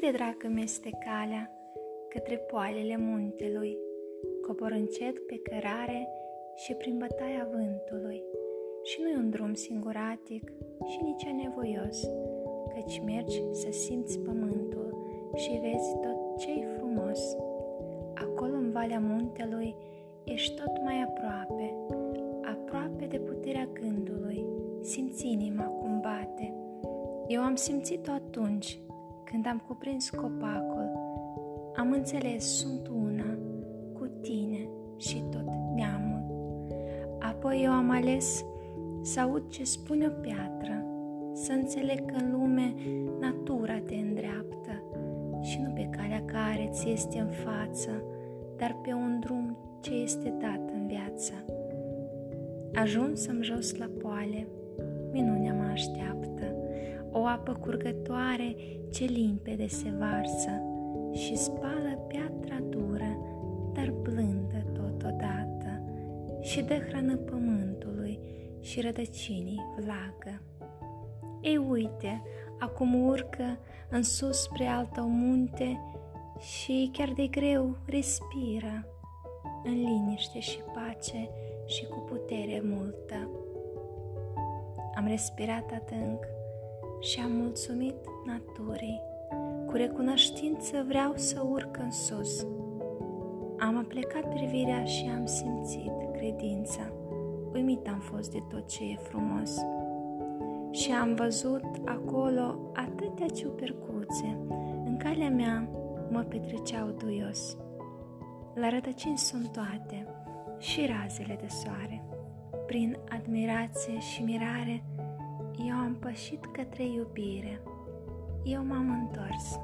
de dracă este calea către poalele muntelui, cobor încet pe cărare și prin bătaia vântului. Și nu e un drum singuratic și nici anevoios, căci mergi să simți pământul și vezi tot ce-i frumos. Acolo în valea muntelui ești tot mai aproape, aproape de puterea gândului, simți inima cum bate. Eu am simțit-o atunci, când am cuprins copacul, am înțeles, sunt una cu tine și tot neamul. Apoi eu am ales să aud ce spune o piatră, să înțeleg că în lume natura te îndreaptă și nu pe calea care ți este în față, dar pe un drum ce este dat în viață. Ajunsăm jos la poale, minunea mă așteaptă, o apă curgătoare ce limpede se varsă și spală piatra dură, dar blândă totodată și dă hrană pământului și rădăcinii vlagă. Ei uite, acum urcă în sus spre altă munte și chiar de greu respiră în liniște și pace și cu putere multă. Am respirat adânc și am mulțumit naturii. Cu recunoștință vreau să urc în sus. Am aplecat privirea și am simțit credința. Uimit am fost de tot ce e frumos. Și am văzut acolo atâtea ciupercuțe. În calea mea mă petreceau duios. La rădăcini sunt toate și razele de soare. Prin admirație și mirare, eu am pășit către iubire. Eu m-am întors.